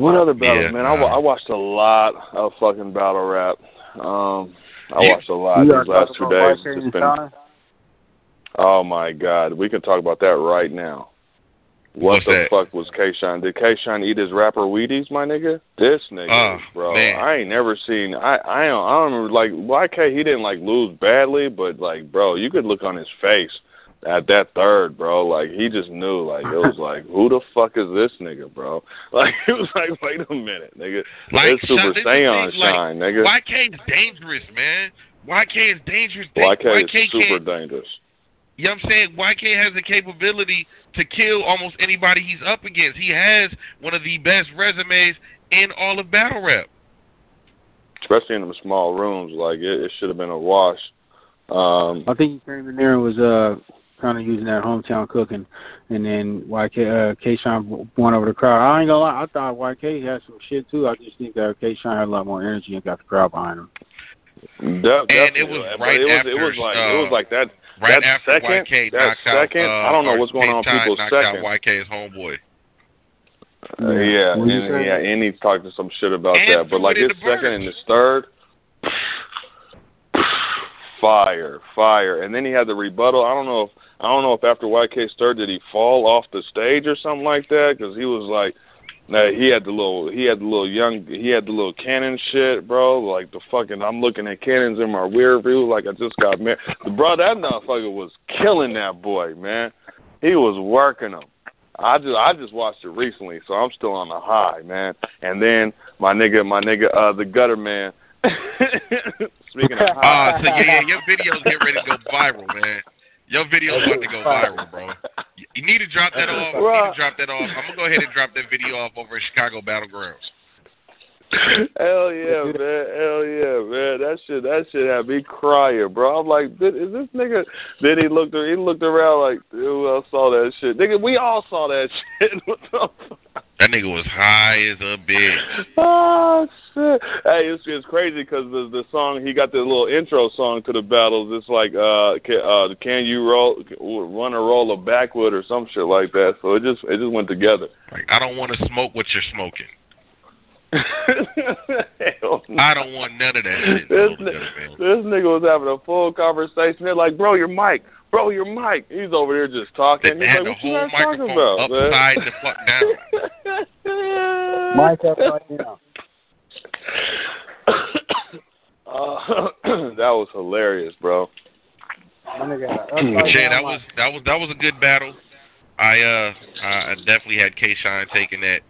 What other battles, Yeah, man? I. I watched a lot of fucking battle rap. Um, I watched a lot these last two days. YK It's and been, Shine? oh my god, we can talk about that right now. What What's the that? fuck was K Shine? Did K Shine eat his rapper Wheaties, my nigga? This nigga, Oh, bro. man. I ain't never seen. I I don't. I don't remember like YK. He didn't like lose badly, but like, bro, you could look on his face at that third, bro. Like he just knew. Like it was like, who the fuck is this nigga, bro? Like it was like, wait a minute, nigga. Like, it's Super Shine- this Saiyan is like- Shine, nigga. YK is dangerous, man. YK is dangerous. YK is can't- super dangerous. You know what I'm saying? YK has the capability to kill almost anybody he's up against. He has one of the best resumes in all of battle rap. Especially in them small rooms, like it, it should have been a wash. Um, I think he came in there and was uh kind of using that hometown cooking, and then YK uh, K Shine won over the crowd. I ain't gonna lie, I thought YK had some shit too. I just think that K Shine had a lot more energy and got the crowd behind him. De- And it was right it was, after, it was like uh, it was like that. Right That after second- YK that knocked out, second, uh, I don't know what's going on with Big Time people's second. out YK's homeboy. Uh, yeah, and yeah, and he talked to some shit about And that. But like his second and his third, fire, fire. And then he had the rebuttal. I don't know if I don't know if after YK third did he fall off the stage or something like that because he was like. Nah, he had the little, he had the little young, he had the little cannon shit, bro. Like the fucking, I'm looking at cannons in my rear view, like I just got married. Bro, that motherfucker was killing that boy, man. He was working him. I just I just watched it recently, so I'm still on the high, man. And then my nigga, my nigga, uh, the gutter man. Speaking of Uh, so yeah, yeah, your videos get ready to go viral, man. Your video's about to go viral, bro. You- You need to drop that off. You need to drop that off. I'm gonna go ahead and drop that video off over at Chicago Battlegrounds. hell yeah, man, hell yeah, man. That shit, that shit had me crying, bro. I'm like, is this nigga? Then he looked, he looked around like, who else saw that shit? Nigga, we all saw that shit. What the fuck? That nigga was high as a bitch. Oh shit! Hey, it's it's crazy because the the song he got the little intro song to the battles. It's like uh, can, uh, can you roll run a roll of backwood or some shit like that. So it just it just went together. Like, I don't want to smoke what you're smoking. I don't want none of that shit. This, man. this nigga was having a full conversation. They're like, bro, your mic, bro, your mic. He's over there just talking. They He's had like, the whole microphone about, man? upside the fuck down. Mike up right now. uh, that was hilarious, bro. My nigga, But upside yeah, down that was that was that was a good battle. I uh I definitely had K Shine taking that.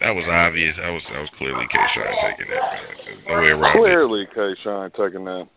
That was obvious. That was that was clearly K Shine taking that. There's no way around it. Clearly, K. Shine taking that.